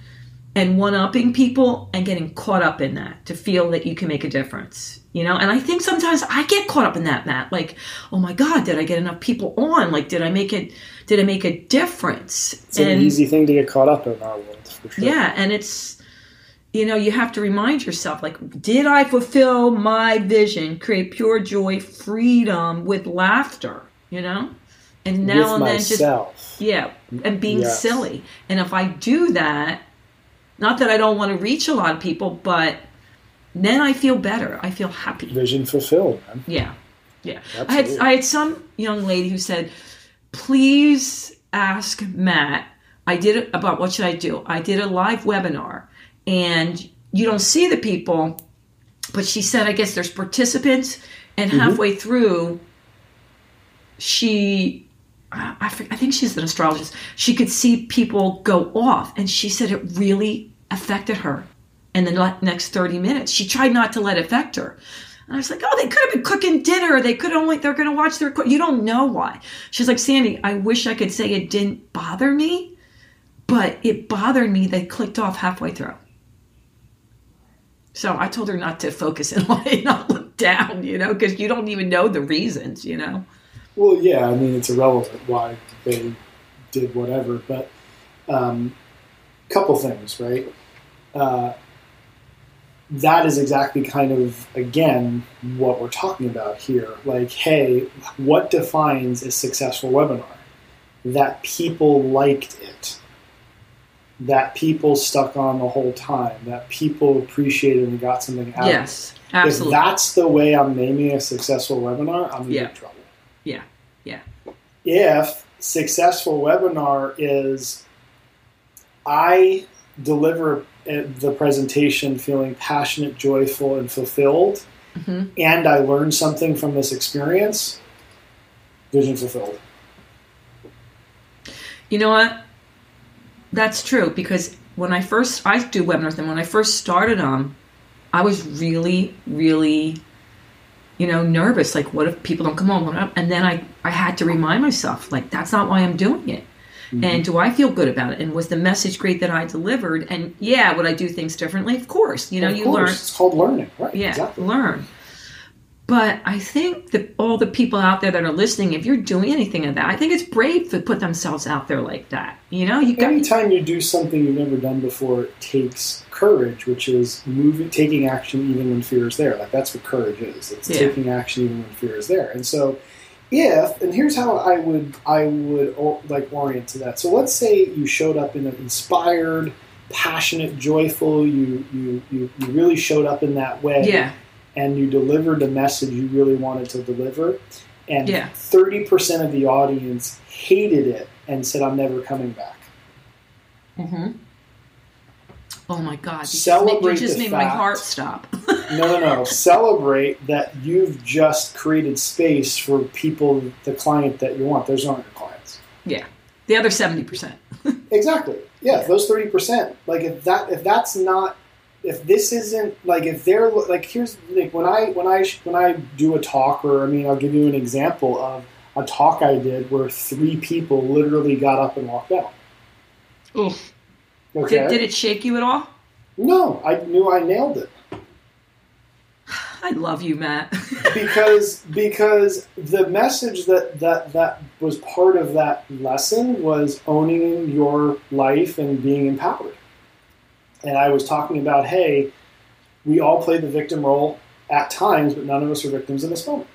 and one upping people and getting caught up in that to feel that you can make a difference. You know, and I think sometimes I get caught up in that, Matt. Like, oh my God, did I get enough people on? Like, did I make it? Did I make a difference? It's an easy thing to get caught up in our world, for sure. Yeah, and it's you know you have to remind yourself like did i fulfill my vision? Create pure joy freedom with laughter you know? And now With and then just yeah and being Yes. silly. And if i do that not that i don't want to reach a lot of people but then i feel better. I feel happy. Vision fulfilled, man. yeah. Yeah. I had i had some young lady who said please ask matt i did it about what should i do? I did a live webinar and you don't see the people but she said i guess there's participants and mm-hmm. halfway through she I, I I think she's an astrologist she could see people go off and she said it really affected her in the next 30 minutes she tried not to let it affect her and I was like, oh, they could have been cooking dinner. They could only, they're going to watch their, co-" you don't know why. She's like, Sandy, I wish I could say it didn't bother me, but it bothered me. They clicked off halfway through. So I told her not to focus and not look down, you know, because you don't even know the reasons, you know. Well, yeah, I mean, it's irrelevant why they did whatever, but um, couple things, right? Uh, that is exactly kind of, again, what we're talking about here. Like, hey, what defines a successful webinar? That people liked it. That people stuck on the whole time. That people appreciated and got something out of it. Yes, absolutely. If that's the way I'm naming a successful webinar, I'm in Yeah. trouble. yeah, yeah, If successful webinar is I deliver uh, the presentation feeling passionate, joyful, and fulfilled, Mhm. and I learn something from this experience, vision fulfilled. You know what? That's true because when I first I do webinars and when I first started them, I was really, really, you know, nervous. Like, what if people don't come on? And then I I had to remind myself, like, that's not why I'm doing it. Mm-hmm. And do I feel good about it? And was the message great that I delivered? And yeah, would I do things differently? Of course. You know, Of you course, learn It's called learning, right? yeah Exactly. learn but i think that all the people out there that are listening if you're doing anything of that i think it's brave to put themselves out there like that you know you got Anytime you do something you've never done before, it takes courage, which is moving, taking action even when fear is there. Like that's what courage is. It's Yeah. taking action even when fear is there. And so, if and here's how I would I would like orient to that. So let's say you showed up in an inspired, passionate, joyful. You you you, you really showed up in that way. yeah and you delivered the message you really wanted to deliver, and Yeah. thirty percent of the audience hated it and said, "I'm never coming back." mm-hmm. oh my god you just, Celebrate made, you just made my heart stop No, no, no. Celebrate that you've just created space for people, the client that you want. Those aren't your clients. yeah the other 70% Exactly. Yeah, Yeah. those thirty percent. Like if that, if that's not, if this isn't like if they're like here's like when I when I when I do a talk or I mean I'll give you an example of a talk I did where three people literally got up and walked out. Oof. Okay. did, did it shake you at all No, I knew I nailed it. i love you matt because because the message that that that was part of that lesson was owning your life and being empowered and i was talking about hey we all play the victim role at times but none of us are victims in this moment.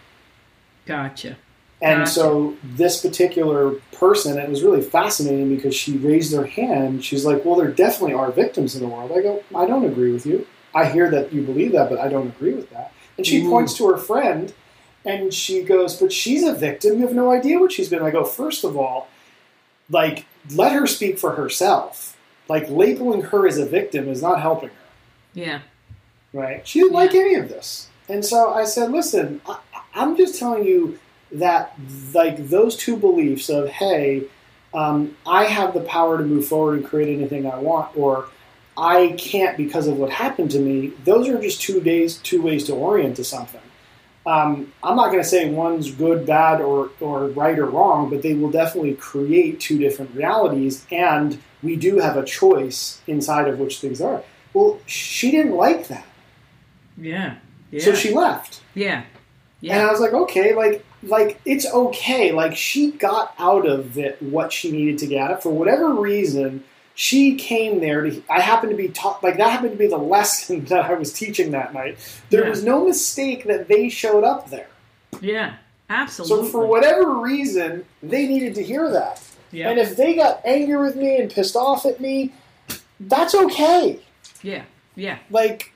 Gotcha. And Gotcha. so this particular person it was really fascinating because she raised her hand. She's like well there definitely are victims in the world. I go i don't agree with you. I hear that you believe that but i don't agree with that. And she Ooh. points to her friend and she goes but she's a victim. You have no idea what she's been. I go first of all like let her speak for herself like labeling her as a victim is not helping her yeah right? She didn't Yeah. like any of this, and so I said, "Listen, I, I'm just telling you that like those two beliefs of hey, um, I have the power to move forward and create anything I want, or I can't because of what happened to me. Those are just two days, two ways to orient to something. Um, I'm not going to say one's good, bad, or or right or wrong, but they will definitely create two different realities, and we do have a choice inside of which things are. Well, she didn't like that, Yeah. Yeah. so she left. yeah. Yeah. And I was like, okay, like like it's okay. Like she got out of it what she needed to get out of for whatever reason. She came there to. I happened to be taught like that happened to be the lesson that I was teaching that night. There Yeah. was no mistake that they showed up there. Yeah. Absolutely. So for whatever reason, they needed to hear that. Yeah. And if they got angry with me and pissed off at me, that's okay. yeah. Yeah. Like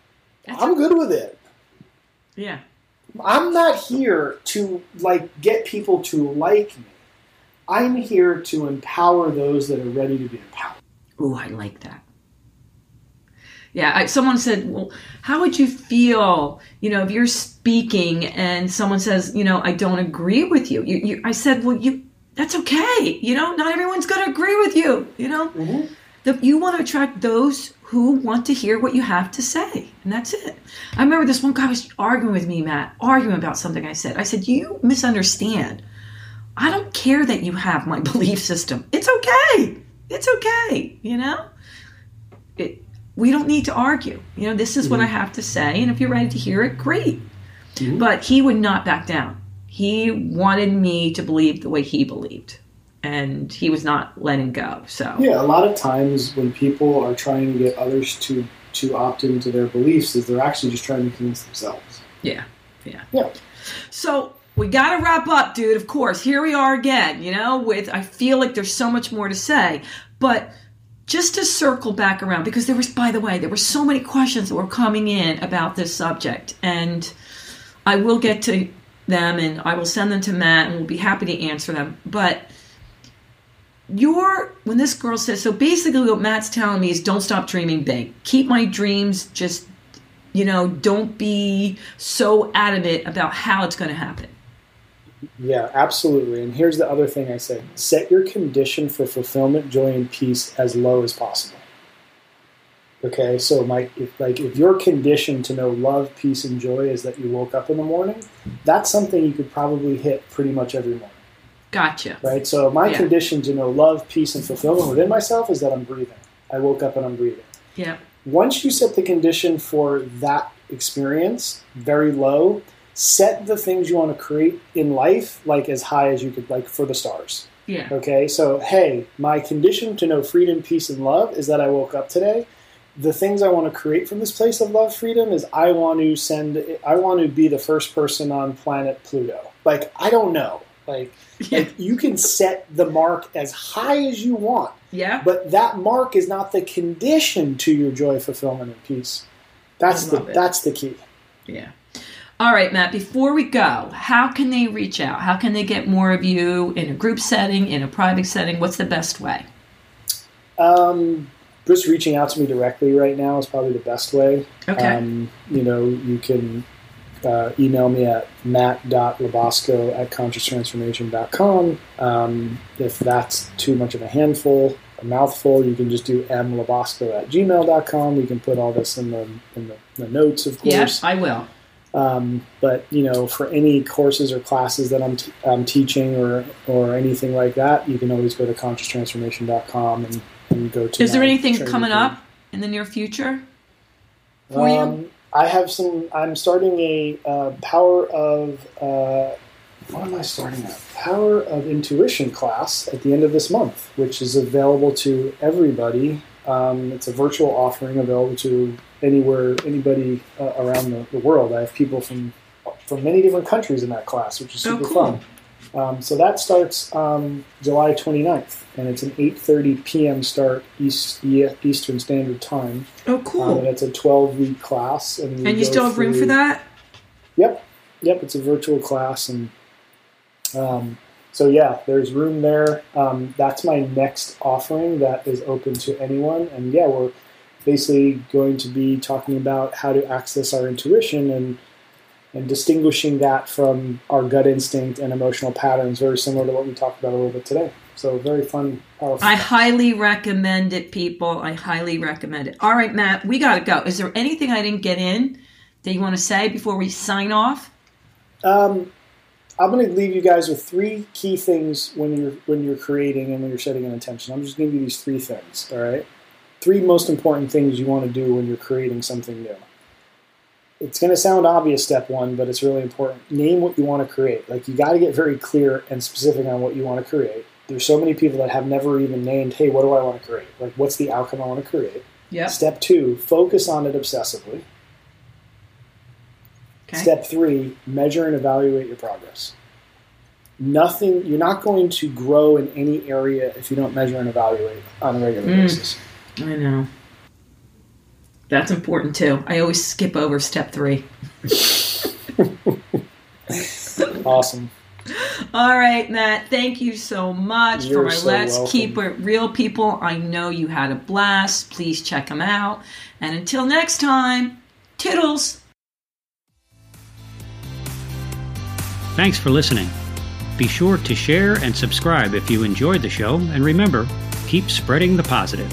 That's I'm good with it. Yeah. I'm not here to like get people to like me. I'm here to empower those that are ready to be empowered. Ooh, I like that. Yeah, I, someone said, "Well, how would you feel, you know, if you're speaking and someone says, you know, I don't agree with you?" you, you I said, "Well, you that's okay. You know, not everyone's going to agree with you. You know, Mhm. the, you want to attract those who want to hear what you have to say, and that's it." I remember this one guy was arguing with me, Matt, arguing about something I said. I said, "You misunderstand. I don't care that you have my belief system. It's okay. It's okay. You know." it, we don't need to argue. You know, this is what I have to say, and if you're ready to hear it, great. Mhm. But he would not back down. He wanted me to believe the way he believed, and he was not letting go. So, Yeah, a lot of times when people are trying to get others to to opt into their beliefs, is they're actually just trying to convince themselves. yeah, yeah. Yeah. So we got to wrap up, dude. Of course, here we are again. You know, with I feel like there's so much more to say, but just to circle back around because there was, by the way, there were so many questions that were coming in about this subject, and I will get to them and I will send them to Matt and we'll be happy to answer them. But your when this girl says so basically what Matt's telling me is don't stop dreaming big. Keep my dreams just you know, don't be so adamant about how it's going to happen. Yeah, absolutely. And here's the other thing I say: set your condition for fulfillment, joy, and peace as low as possible. Okay, so my if, like if your condition to know love, peace, and joy is that you woke up in the morning, that's something you could probably hit pretty much every morning, Gotcha. right? So my Yeah. condition to know love, peace, and fulfillment within myself is that I'm breathing. I woke up and I'm breathing. Yeah. Once you set the condition for that experience very low, set the things you want to create in life like as high as you could, like for the stars. Yeah. Okay, so hey, my condition to know freedom, peace, and love is that I woke up today. The things I want to create from this place of love, freedom is I want to send, I want to be the first person on planet Pluto. Like, I don't know. Like, Yeah. like you can set the mark as high as you want, Yeah. but that mark is not the condition to your joy, fulfillment, and peace. That's the it. that's the key. Yeah. All right, Matt, before we go, how can they reach out? How can they get more of you in a group setting, in a private setting? What's the best way? Um, just reaching out to me directly right now is probably the best way. Okay. Um, you know, you can uh, email me at matt.labosco at conscioustransformation.com. Um, if that's too much of a handful, a mouthful, you can just do mlabosco at gmail.com. We can put all this in the, in the, the notes, of yeah, course. I will. Um, but you know, for any courses or classes that I'm, t- I'm teaching or or anything like that, you can always go to conscioustransformation.com and, and go to. Is there anything coming up in the near future for you? Um, I have some. I'm starting a uh, power of. Uh, what am I starting at? Power of intuition class at the end of this month, which is available to everybody. Um, it's a virtual offering available to anywhere, anybody uh, around the, the world. I have people from from many different countries in that class, which is Oh, super cool. fun. Um, so that starts um, July 29th, and it's an 8:30 p.m. start East, Eastern Standard Time. Oh, Um, and it's a 12 week class. And, and you still have room for that? Yep. Yep. It's a virtual class. And um, so, yeah, there's room there. Um, that's my next offering that is open to anyone. And yeah, we're basically going to be talking about how to access our intuition and and distinguishing that from our gut instinct and emotional patterns, very similar to what we talked about a little bit today. So very fun, powerful. I highly recommend it, people. I highly recommend it. All right, Matt, we got to go. Is there anything I didn't get in that you want to say before we sign off? Um, I'm going to leave you guys with three key things when you're when you're creating and when you're setting an intention. I'm just going to give you these three things. All right, three most important things you want to do when you're creating something new. It's going to sound obvious, step one, but it's really important. Name what you want to create. Like you got to get very clear and specific on what you want to create. There's so many people that have never even named, hey, what do I want to create? Like, what's the outcome I want to create? Yep. Step two, focus on it obsessively. Okay. Step three, measure and evaluate your progress. Nothing, you're not going to grow in any area if you don't measure and evaluate on a regular Mm. basis. I know. That's important too. I always skip over step three. Awesome. All right, Matt. Thank you so much You're for my so Let's welcome. Keep It Real people. I know you had a blast. Please check them out. And until next time, toodles. Thanks for listening. Be sure to share and subscribe if you enjoyed the show, and remember, keep spreading the positive.